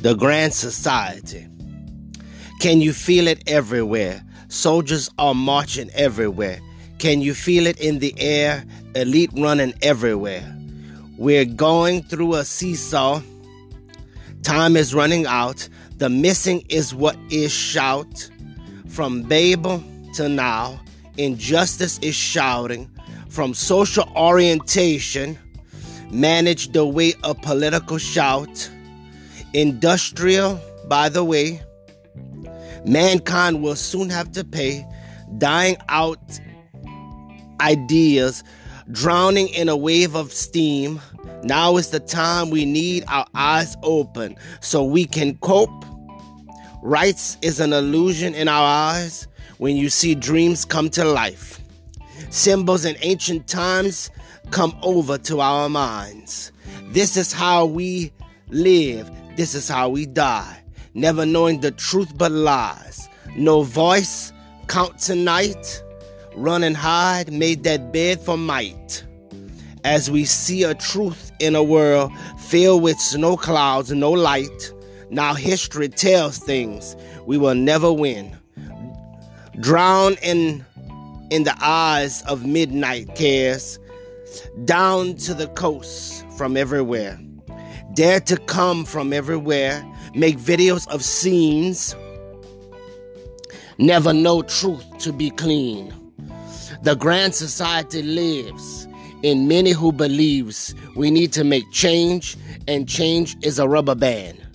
The Grand Society. Can you feel it everywhere? Soldiers are marching everywhere. Can you feel it in the air? Elite running everywhere. We're going through a seesaw. Time is running out. The missing is what is shout. From Babel to now, injustice is shouting. From social orientation, manage the way of political shout. Industrial, by the way, mankind will soon have to pay. Dying out ideas, drowning in a wave of steam. Now is the time we need our eyes open so we can cope. Rights is an illusion in our eyes when you see dreams come to life. Symbols in ancient times come over to our minds. This is how we live, this is how we die, never knowing the truth but lies. No voice, count tonight, run and hide, made that bed for might. As we see a truth in a world filled with snow clouds no light, now history tells things we will never win. Drown in in the eyes of midnight cares, down to the coast from everywhere. Dare to come from everywhere, make videos of scenes, never know truth to be clean. The grand society lives in many who believes we need to make change and change is a rubber band.